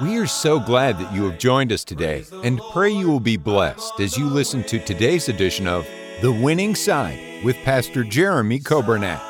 We are so glad that you have joined us today and pray you will be blessed as you listen to today's edition of The Winning Side with Pastor Jeremy Coburnett.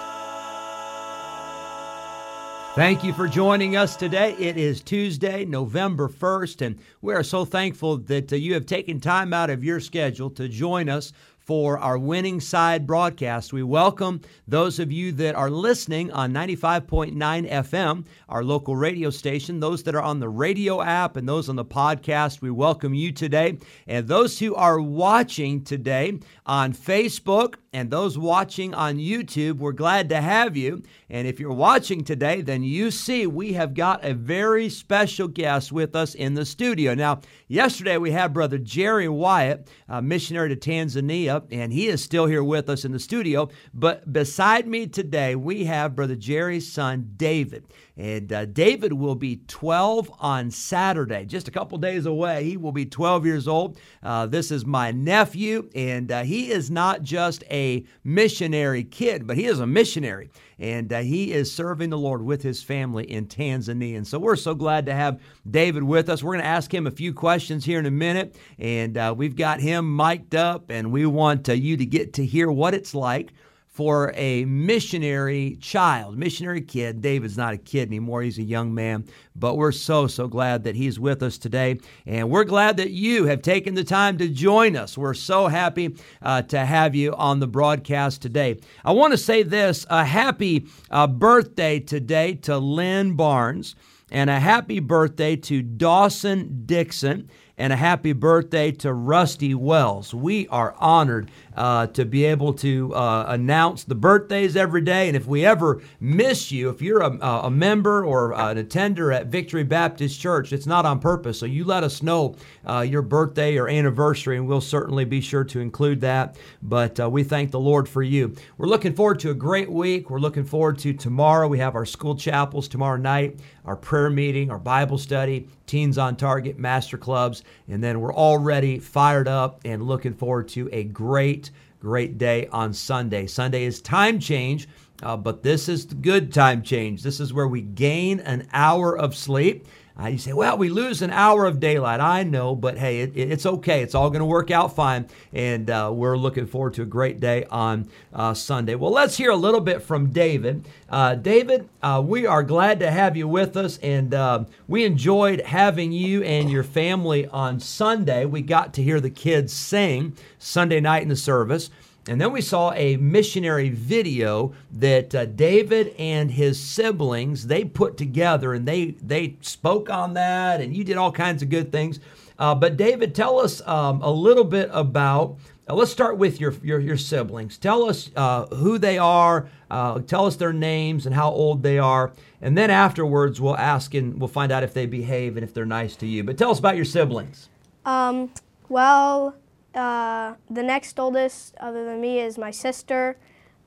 Thank you for joining us today. It is Tuesday, November 1st, and we are so thankful that uh, you have taken time out of your schedule to join us for our winning side broadcast. We welcome those of you that are listening on 95.9 FM, our local radio station, those that are on the radio app and those on the podcast. We welcome you today. And those who are watching today on Facebook and those watching on YouTube, we're glad to have you. And if you're watching today, then you see we have got a very special guest with us in the studio. Now, yesterday we had Brother Jerry Wyatt, a missionary to Tanzania, and he is still here with us in the studio. But beside me today, we have Brother Jerry's son, David. And uh, David will be 12 on Saturday, just a couple days away. He will be 12 years old. Uh, this is my nephew, and uh, he is not just a missionary kid, but he is a missionary. And uh, he is serving the Lord with his family in Tanzania. And so we're so glad to have David with us. We're going to ask him a few questions here in a minute. And uh, we've got him mic'd up, and we want uh, you to get to hear what it's like for a missionary child, missionary kid. David's not a kid anymore, he's a young man, but we're so, so glad that he's with us today. And we're glad that you have taken the time to join us. We're so happy uh, to have you on the broadcast today. I want to say this a happy uh, birthday today to Lynn Barnes, and a happy birthday to Dawson Dixon and a happy birthday to Rusty Wells. We are honored uh, to be able to uh, announce the birthdays every day. And if we ever miss you, if you're a, a member or an attender at Victory Baptist Church, it's not on purpose. So you let us know uh, your birthday or anniversary, and we'll certainly be sure to include that. But uh, we thank the Lord for you. We're looking forward to a great week. We're looking forward to tomorrow. We have our school chapels tomorrow night, our prayer meeting, our Bible study, Teens on Target, Master Clubs, and then we're already fired up and looking forward to a great great day on Sunday. Sunday is time change, uh, but this is the good time change. This is where we gain an hour of sleep. Uh, you say, well, we lose an hour of daylight. I know, but hey, it, it's okay. It's all going to work out fine. And uh, we're looking forward to a great day on uh, Sunday. Well, let's hear a little bit from David. Uh, David, uh, we are glad to have you with us, and uh, we enjoyed having you and your family on Sunday. We got to hear the kids sing Sunday night in the service. And then we saw a missionary video that uh, David and his siblings they put together, and they they spoke on that, and you did all kinds of good things. Uh, but David, tell us um, a little bit about. Uh, let's start with your your, your siblings. Tell us uh, who they are. Uh, tell us their names and how old they are, and then afterwards we'll ask and we'll find out if they behave and if they're nice to you. But tell us about your siblings. Um, well, uh, the next oldest, other than me, is my sister,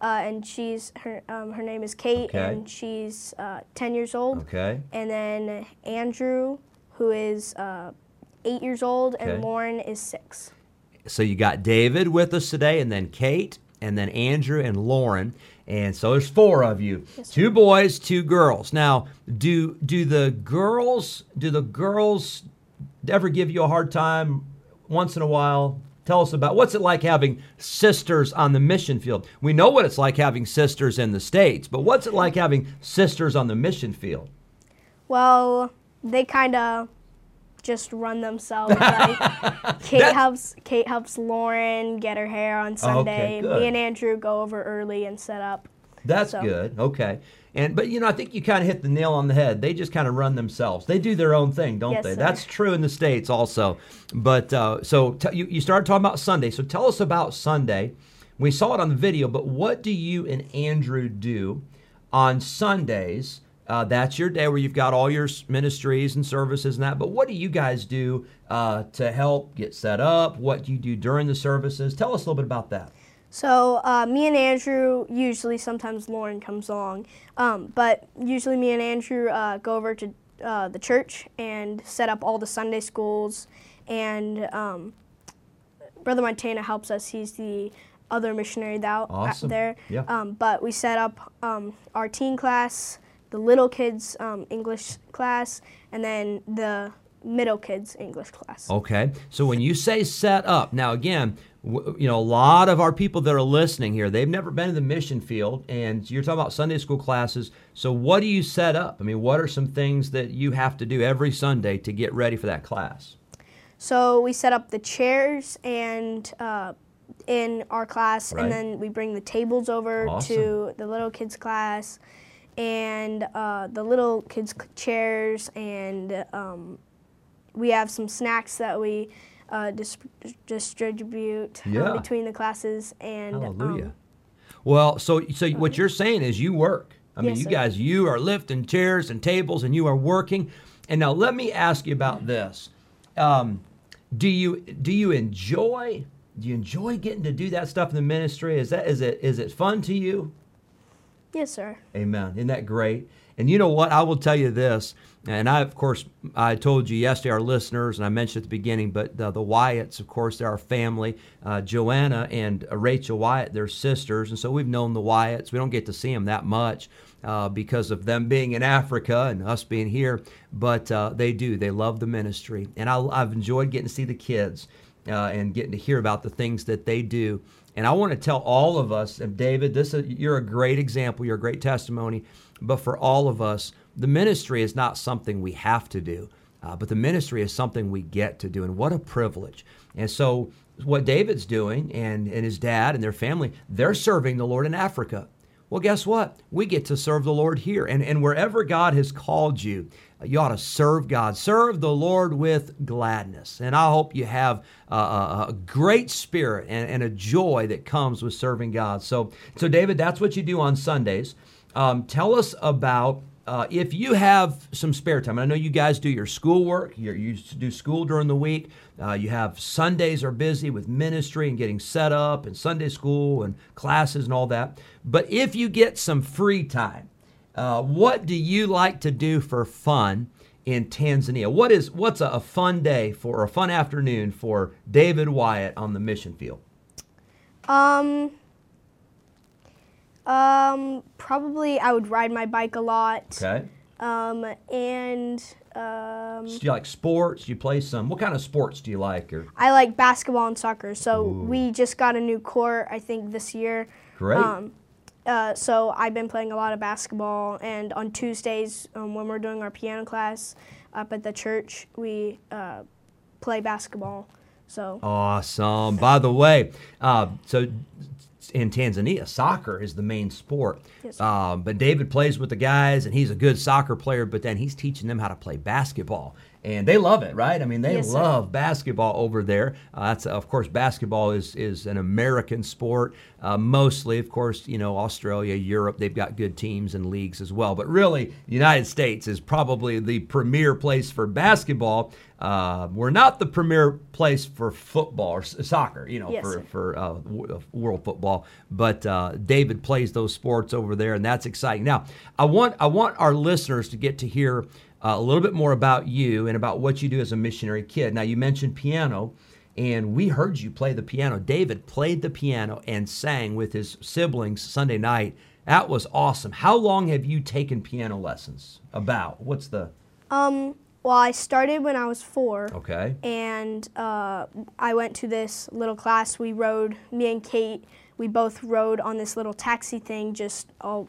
uh, and she's her um, her name is Kate, Okay. and she's uh, ten years old. Okay. And then Andrew, who is uh, eight years old, Okay. and Lauren is six. So you got David with us today, and then Kate, and then Andrew and Lauren. And so there's four of you. two boys, two girls. Now, do do the girls do the girls ever give you a hard time once in a while? Tell us about what's it like having sisters on the mission field. We know what it's like having sisters in the states, but what's it like having sisters on the mission field? Well, they kind of just run themselves. Like Kate That's- helps Kate helps Lauren get her hair on oh, Sunday. good. Me and Andrew go over early and set up. That's So- good. Okay. And but you know, I think you kind of hit the nail on the head. They just kind of run themselves. They do their own thing, don't Yes, they? sir. That's true in the states also. But uh, so t- you you started talking about Sunday. So tell us about Sunday. We saw it on the video, but what do you and Andrew do on Sundays? Uh, that's your day where you've got all your ministries and services and that. But what do you guys do uh, to help get set up? What do you do during the services? Tell us a little bit about that. So uh, me and Andrew, usually sometimes Lauren comes along, um, but usually me and Andrew uh, go over to uh, the church and set up all the Sunday schools, and um, Brother Montana helps us. He's the other missionary out Awesome. there. Yeah. Um, but we set up um, our teen class, the little kids um, English class, and then the middle kids English class. Okay. So when you say set up, now again, you know, a lot of our people that are listening here, they've never been to the mission field, and you're talking about Sunday school classes. So what do you set up? I mean, what are some things that you have to do every Sunday to get ready for that class? So we set up the chairs and uh, in our class, Right. and then we bring the tables over Awesome. to the little kids class, and uh, the little kids chairs, and um, we have some snacks that we uh, dis- distribute um, between the classes, and Hallelujah. um, well, so so what you're saying is you work. I mean, Yes, you sir. guys, you are lifting chairs and tables, and you are working. And now let me ask you about this. Um, do you do you enjoy do you enjoy getting to do that stuff in the ministry? Is that is it is it fun to you? yes, sir. Amen. Isn't that great? And you know what? I will tell you this. And I, of course, I told you yesterday, our listeners, and I mentioned at the beginning, but the, the Wyatts, of course, they're our family. Uh, Joanna and uh, Rachel Wyatt, they're sisters. And so we've known the Wyatts. We don't get to see them that much uh, because of them being in Africa and us being here. But uh, they do. They love the ministry. And I, I've enjoyed getting to see the kids uh, and getting to hear about the things that they do. And I want to tell all of us, and David, this is, you're a great example. You're a great testimony. But for all of us, the ministry is not something we have to do, uh, but the ministry is something we get to do. And what a privilege! And so, what David's doing, and and his dad and their family, they're serving the Lord in Africa. Well, guess what? We get to serve the Lord here. And, and wherever God has called you, you ought to serve God. Serve the Lord with gladness. And I hope you have a, a, a great spirit and, and a joy that comes with serving God. So, so David, that's what you do on Sundays. Um, tell us about uh, if you have some spare time. I know you guys do your schoolwork. You're, you do school during the week. Uh, you have Sundays are busy with ministry and getting set up and Sunday school and classes and all that. But if you get some free time, uh, what do you like to do for fun in Tanzania? What is what's a, a fun day for a fun afternoon for David Wyatt on the mission field? Um, um, probably I would ride my bike a lot. Okay. Um, and um, Do you like sports? Do you play some? What kind of sports do you like? Or I like basketball and soccer. So we just got a new court, I think, this year. great. Um, uh, so I've been playing a lot of basketball, and on Tuesdays um, when we're doing our piano class up at the church, we uh, play basketball. So Awesome. By the way, uh, so in Tanzania, soccer is the main sport. Yes. Um, but David plays with the guys, and he's a good soccer player. But then he's teaching them how to play basketball, and they love it, right? I mean, they Yes, sir. love basketball over there. Uh, that's of course, basketball is is an American sport. Uh, mostly, of course, you know, Australia, Europe, they've got good teams and leagues as well. But really, the United States is probably the premier place for basketball. Uh, we're not the premier place for football or soccer, you know, Yes, for for uh, world football. But uh, David plays those sports over there, and that's exciting. Now, I want I want our listeners to get to hear uh, a little bit more about you and about what you do as a missionary kid. Now, you mentioned piano. And we heard you play the piano. David played the piano and sang with his siblings Sunday night. That was awesome. How long have you taken piano lessons? About what's the um, well, I started when I was four. okay? and uh, I went to this little class. We rode, me and Kate, we both rode on this little taxi thing just all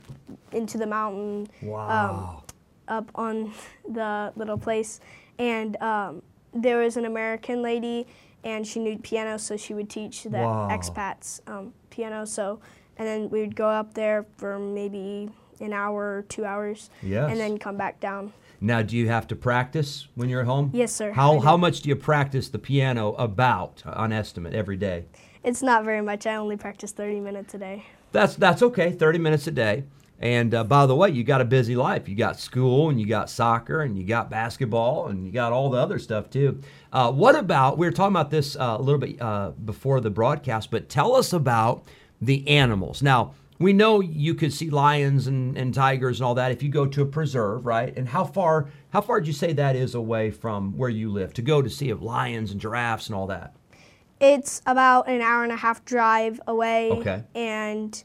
into the mountain, Wow. up on the little place. And um, there was an American lady, and she knew piano, so she would teach the Wow. expats um, piano. So, and then we would go up there for maybe an hour or two hours, Yes. and then come back down. Now, do you have to practice when you're at home? Yes, sir, How how much do you practice the piano about on estimate every day? It's not very much. I only practice 30 minutes a day. That's that's okay. Thirty minutes a day. And uh, by the way, you got a busy life. You got school and you got soccer and you got basketball and you got all the other stuff too. Uh, what about, we were talking about this uh, a little bit uh, before the broadcast, but tell us about the animals. Now, we know you could see lions and, and tigers and all that if you go to a preserve, right? And how far how far do you say that is away from where you live to go to see of lions and giraffes and all that? It's about an hour and a half drive away. Okay. And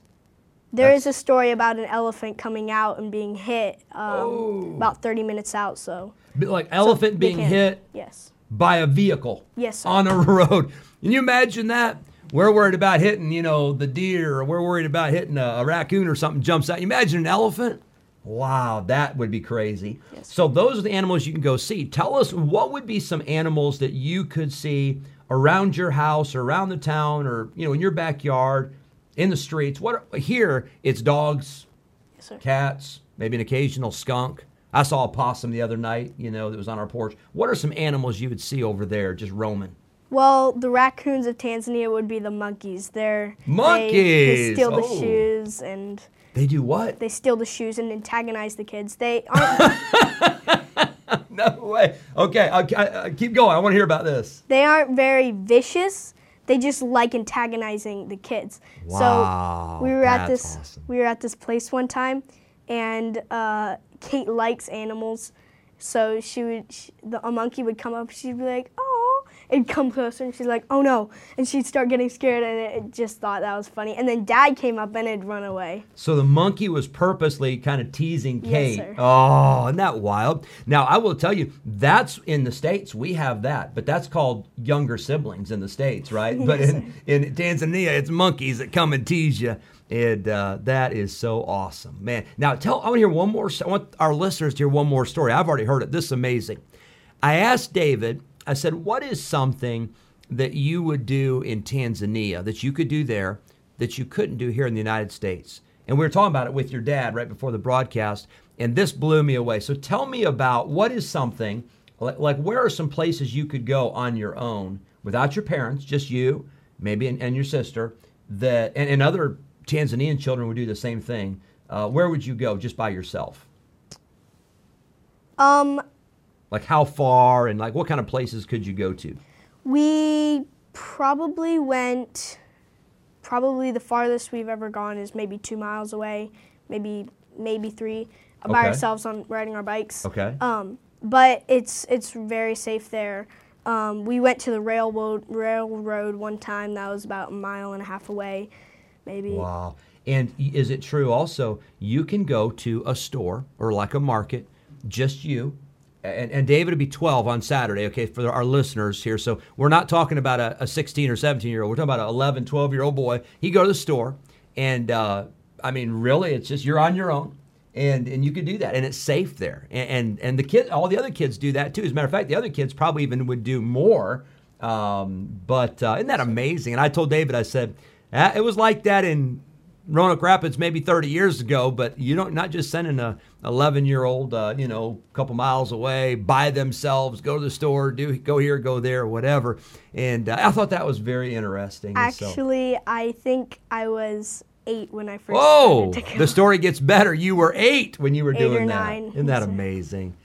there is a story about an elephant coming out and being hit um, about 30 minutes out. So But Like elephant they being hit Yes. by a vehicle Yes, sir. on a road. Can you imagine that? We're worried about hitting, you know, the deer, or we're worried about hitting a, a raccoon or something jumps out. You imagine an elephant? Wow, that would be crazy. Yes. So those are the animals you can go see. Tell us what would be some animals that you could see around your house or around the town or you know in your backyard, in the streets. What are, here it's dogs, Yes, sir. cats, maybe an occasional skunk. I saw a possum the other night, you know, that was on our porch. What are some animals you would see over there just roaming? Well, the raccoons of Tanzania would be the monkeys. They're They, they steal the Oh. shoes and They do what? they steal the shoes and antagonize the kids. They aren't No way. Okay, I, I, I keep going. I want to hear about this. they aren't very vicious. They just like antagonizing the kids. Wow, so we were at this awesome. we were at this place one time, and uh, Kate likes animals, so she would she, the, a monkey would come up. She'd be like, "Oh," and come closer, and she's like, "Oh no," and she'd start getting scared, and it, it just thought that was funny. And then Dad came up and it'd run away. So the monkey was purposely kind of teasing Yes, Kate. sir. oh, isn't that wild? Now I will tell you, that's in the states. We have that, but that's called younger siblings in the states, right? but Yes, in, in Tanzania, it's monkeys that come and tease you. And uh, that is so awesome, man. Now tell. I want to hear one more. I want our listeners to hear one more story. I've already heard it. This is amazing. I asked David. I said, "What is something that you would do in Tanzania that you could do there that you couldn't do here in the United States?" And we were talking about it with your dad right before the broadcast, and this blew me away. So tell me about what is something like, like where are some places you could go on your own without your parents, just you, maybe and, and your sister, that and, and other Tanzanian children would do the same thing. Uh, where would you go just by yourself? Um, Like how far and like what kind of places could you go to? we probably went. Probably the farthest we've ever gone is maybe two miles away, maybe maybe three, by Okay. ourselves on riding our bikes. Okay. Um, but it's it's very safe there. Um, we went to the railroad railroad one time. That was about a mile and a half away, maybe. Wow. And is it true also you can go to a store or like a market, just you, and, and David would be 12 on Saturday, okay, for our listeners here. So we're not talking about a, a 16 or 17 year old. We're talking about an 11, 12 year old boy. He go to the store, and uh, I mean, really, it's just you're on your own. And, and you can do that, and it's safe there. And, and and the kid, all the other kids do that too. As a matter of fact, the other kids probably even would do more. Um, but uh, isn't that amazing? And I told David, I said, "Ah, it was like that in Roanoke Rapids maybe 30 years ago, but you don't not just sending a 11 year old, uh, you know, a couple miles away by themselves, go to the store, do go here, go there, whatever. And uh, I thought that was very interesting. And so- Actually, I think I was eight when I first Whoa! started to go. The story gets better. You were eight when you were Eight doing or that. nine. Isn't that amazing?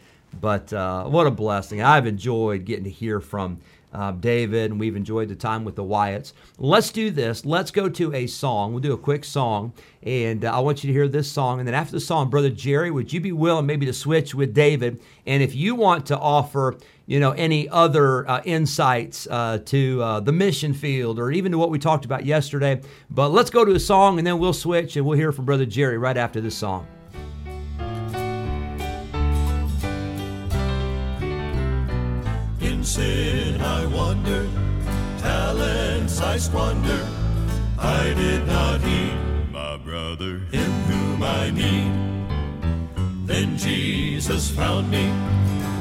But uh, what a blessing. I've enjoyed getting to hear from uh, David, and we've enjoyed the time with the Wyatts. Let's do this. Let's go to a song. We'll do a quick song, and uh, I want you to hear this song. And then after the song, Brother Jerry, would you be willing maybe to switch with David? And if you want to offer, you know, any other uh, insights uh, to uh, the mission field or even to what we talked about yesterday, but let's go to a song, and then we'll switch, and we'll hear from Brother Jerry right after this song. In sin I squandered. I did not heed my brother him whom I need. Then Jesus found me,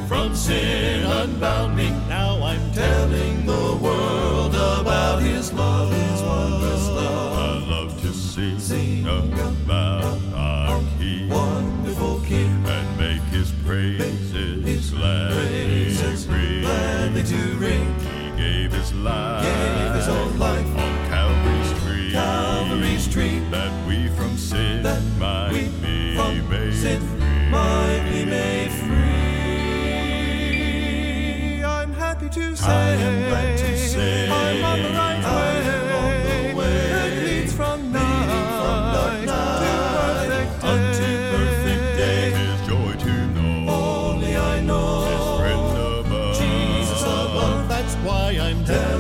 from sin unbound me. Now I'm telling the world about His love, His wondrous love. I love to sing, about our King Wonderful King, and make His praises gladly praises gladly to ring. He gave His life, of life on Calvary's tree. Calvary's tree. That we from sin that might we be from made sin free. Might be made free. I'm happy to say. I am glad to say. I'm on the right way. On the way. That leads from why I'm dead.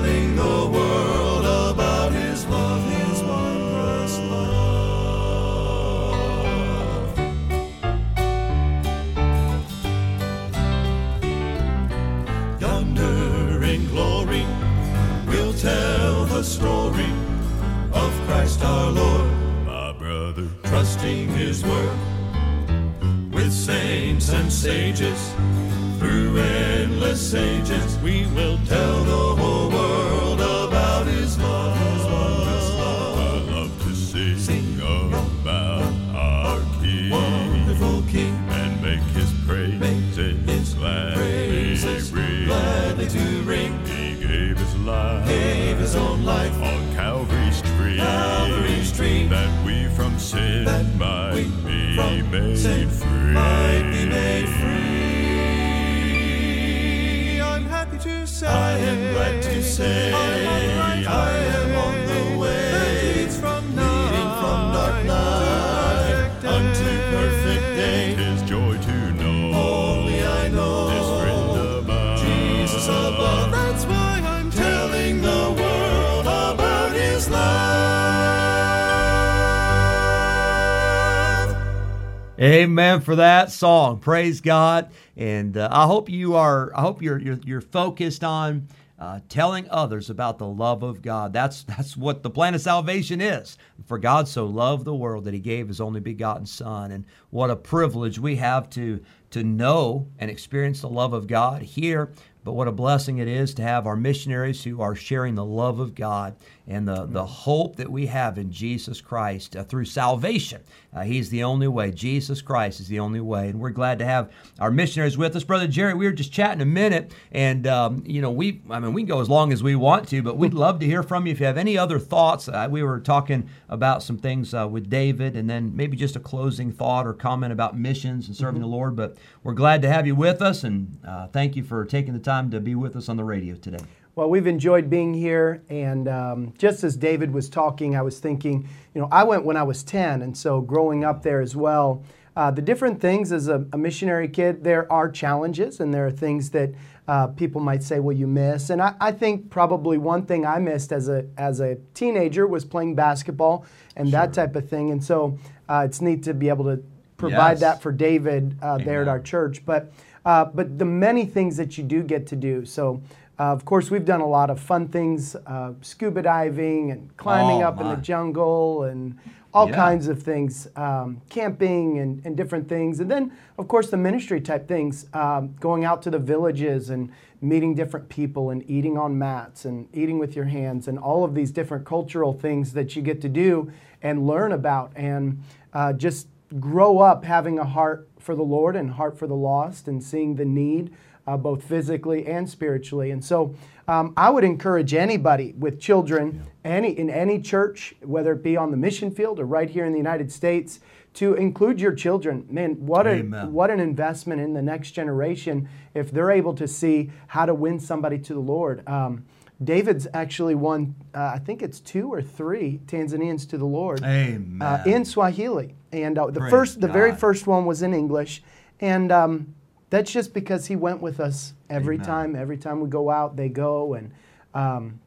His. With saints and sages, through endless ages, we will tell the whole world about his love. I love to sing, sing about our King, wonderful King, and make his praises, his gladly praises ring. gladly to ring. He gave his life, Gave his own life on Calvary's tree, Calvary's tree, that we from sin that might Amen for that song. Praise God. And uh, I hope you are. I hope you're you're, you're focused on uh, telling others about the love of God. That's that's what the plan of salvation is. For God so loved the world that He gave His only begotten Son. And what a privilege we have to to know and experience the love of God here. But what a blessing it is to have our missionaries who are sharing the love of God and the, the hope that we have in Jesus Christ uh, through salvation. Uh, he's the only way. Jesus Christ is the only way. And we're glad to have our missionaries with us. Brother Jerry, we were just chatting a minute, and, um, you know, we, I mean, we can go as long as we want to, but we'd love to hear from you if you have any other thoughts. Uh, we were talking about some things uh, with David, and then maybe just a closing thought or comment about missions and serving the Lord. But we're glad to have you with us, and uh, thank you for taking the time to be with us on the radio today. Well, we've enjoyed being here, and um, just as David was talking, I was thinking, you know, I went when I was 10, and so growing up there as well, uh, the different things as a, a missionary kid, there are challenges, and there are things that uh, people might say, well, you miss. And I, I think probably one thing I missed as a, as a teenager was playing basketball and that type of thing. And so uh, it's neat to be able to provide Yes. that for David uh, there at our church. But uh, but the many things that you do get to do. So. Uh, of course, we've done a lot of fun things, uh, scuba diving and climbing Oh, up in the jungle and all Yeah. kinds of things, um, camping and, and different things. And then, of course, the ministry type things, um, going out to the villages and meeting different people and eating on mats and eating with your hands and all of these different cultural things that you get to do and learn about and uh, just grow up having a heart for the Lord and heart for the lost and seeing the need uh, both physically and spiritually. And so um, I would encourage anybody with children, any in any church, whether it be on the mission field or right here in the United States, to include your children. Man, what a Amen. what an investment in the next generation if they're able to see how to win somebody to the Lord. Um, David's actually won, uh, I think it's two or three Tanzanians to the Lord Amen. uh, in Swahili, and uh, the Praise first, the very first one was in English, and um, that's just because he went with us every Amen. time. Every time we go out, they go, and um,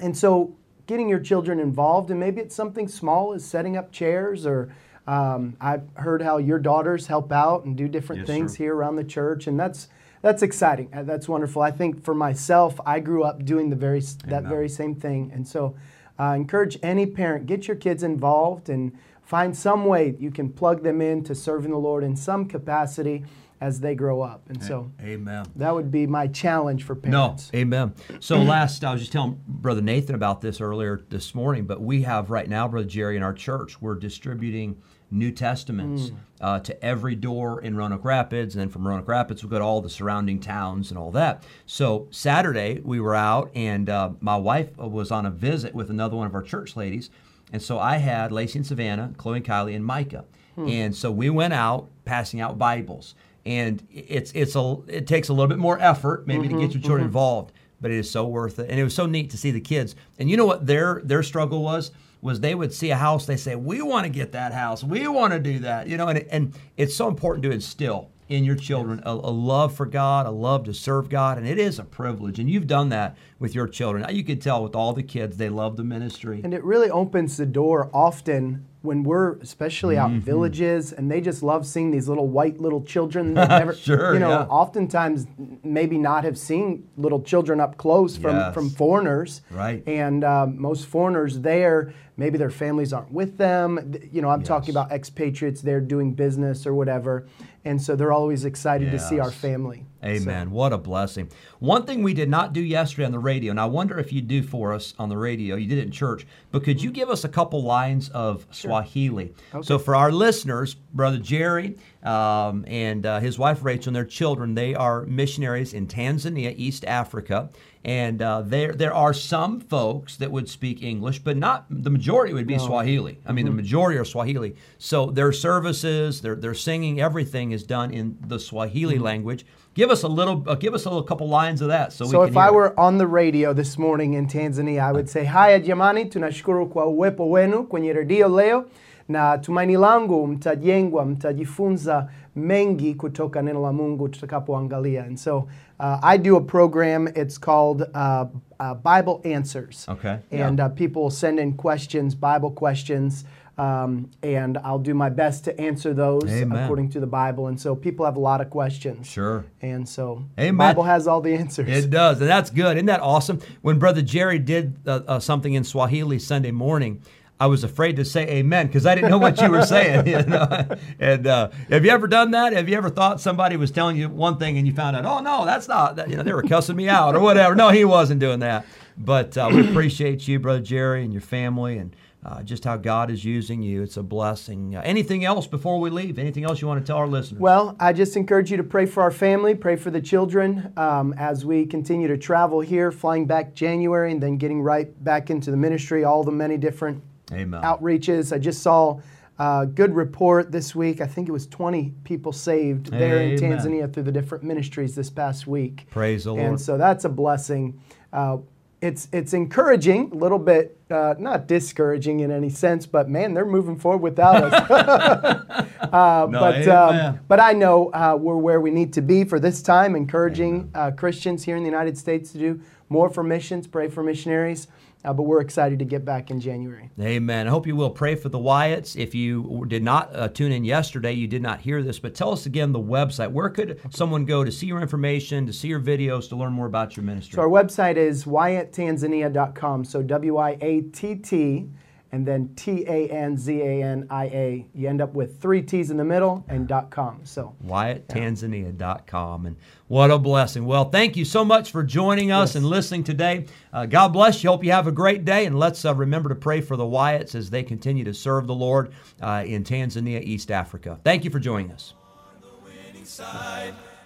and so getting your children involved, and maybe it's something small as setting up chairs, or um, I've heard how your daughters help out and do different Yes, things sir. here around the church, and that's that's exciting. Uh, That's wonderful. I think for myself, I grew up doing the very that Amen. very same thing, and so uh, encourage any parent get your kids involved and find some way you can plug them into serving the Lord in some capacity as they grow up. And so Amen. that would be my challenge for parents. No, amen. So last, I was just telling Brother Nathan about this earlier this morning, but we have right now, Brother Jerry, in our church, we're distributing New Testaments uh, to every door in Roanoke Rapids, and then from Roanoke Rapids, we go to all the surrounding towns and all that. So Saturday, we were out, and uh, my wife was on a visit with another one of our church ladies, and so I had Lacey and Savannah, Chloe and Kylie, and Micah, and so we went out passing out Bibles, and it's it's a it takes a little bit more effort maybe to get your children involved, but it is so worth it, and it was so neat to see the kids. And you know what their their struggle was was they would see a house, they say, "We want to get that house, we want to do that," you know, and and it's so important to instill in your children a, a love for God, a love to serve God, and it is a privilege. And you've done that with your children. You could tell with all the kids, they love the ministry. And it really opens the door often when we're especially out in Mm-hmm. villages and they just love seeing these little white little children that never Sure, you know yeah. oftentimes maybe not have seen little children up close from Yes. from foreigners Right. and um, most foreigners there maybe their families aren't with them you know i'm talking about expatriates there doing business or whatever and so they're always excited to see our family Amen. What a blessing. One thing we did not do yesterday on the radio, and I wonder if you do for us on the radio, you did it in church, but could you give us a couple lines of Swahili? So for our listeners, Brother Jerry um, and uh, his wife Rachel and their children, they are missionaries in Tanzania, East Africa. And uh, there, there are some folks that would speak English, but not the majority would be Swahili. I mean, the majority are Swahili. So their services, their their singing, everything is done in the Swahili language. Give us a little, uh, give us a little couple lines of that, so, So we if. I it. were on the radio this morning in Tanzania, I would say haya jamani, tunashukuru kwa uwepo wenu kwenye redio leo, na tumaini langu mtajengwa, mtajifunza mengi kutoka neno la Mungu tutakapoangalia. And so uh, I do a program. It's called uh, uh, Bible Answers. Okay. And Yeah. uh, people send in questions, Bible questions. Um, and I'll do my best to answer those Amen. according to the Bible. And so people have a lot of questions. Sure. And so the Bible has all the answers. It does, and that's good. Isn't that awesome? When Brother Jerry did uh, uh, something in Swahili Sunday morning, I was afraid to say amen because I didn't know what you were saying. You know? And uh, have you ever done that? Have you ever thought somebody was telling you one thing and you found out, oh no, that's not. That, you know, they were cussing me out or whatever. No, he wasn't doing that. But uh, we appreciate you, Brother Jerry, and your family, and uh, just how God is using you. It's a blessing. Uh, anything else before we leave? Anything else you want to tell our listeners? Well, I just encourage you to pray for our family, pray for the children um, as we continue to travel here, flying back January and then getting right back into the ministry, all the many different Amen. outreaches. I just saw a good report this week. I think it was 20 people saved there in Tanzania through the different ministries this past week. Praise the Lord. And so that's a blessing. Uh, it's it's encouraging, a little bit uh, not discouraging in any sense, but man, they're moving forward without us. uh, No, but amen. um, but I know uh, we're where we need to be for this time, encouraging uh, Christians here in the United States to do more for missions, pray for missionaries. Uh, but we're excited to get back in January. Amen. I hope you will pray for the Wyatts. If you did not uh, tune in yesterday, you did not hear this, but tell us again the website. Where could someone go to see your information, to see your videos, to learn more about your ministry? So our website is wyatttanzania.com. So W Y A T T and then T A N Z A N I A. You end up with three T's in the middle and .com. So WyattTanzania.com. And what a blessing. Well, thank you so much for joining us and listening today. Uh, God bless you. Hope you have a great day. And let's uh, remember to pray for the Wyatts as they continue to serve the Lord uh, in Tanzania, East Africa. Thank you for joining us.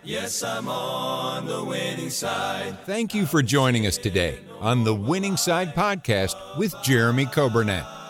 Yes, I'm on the winning side. Thank you for joining us today on the Winning Side Podcast with Jeremy Coburnett,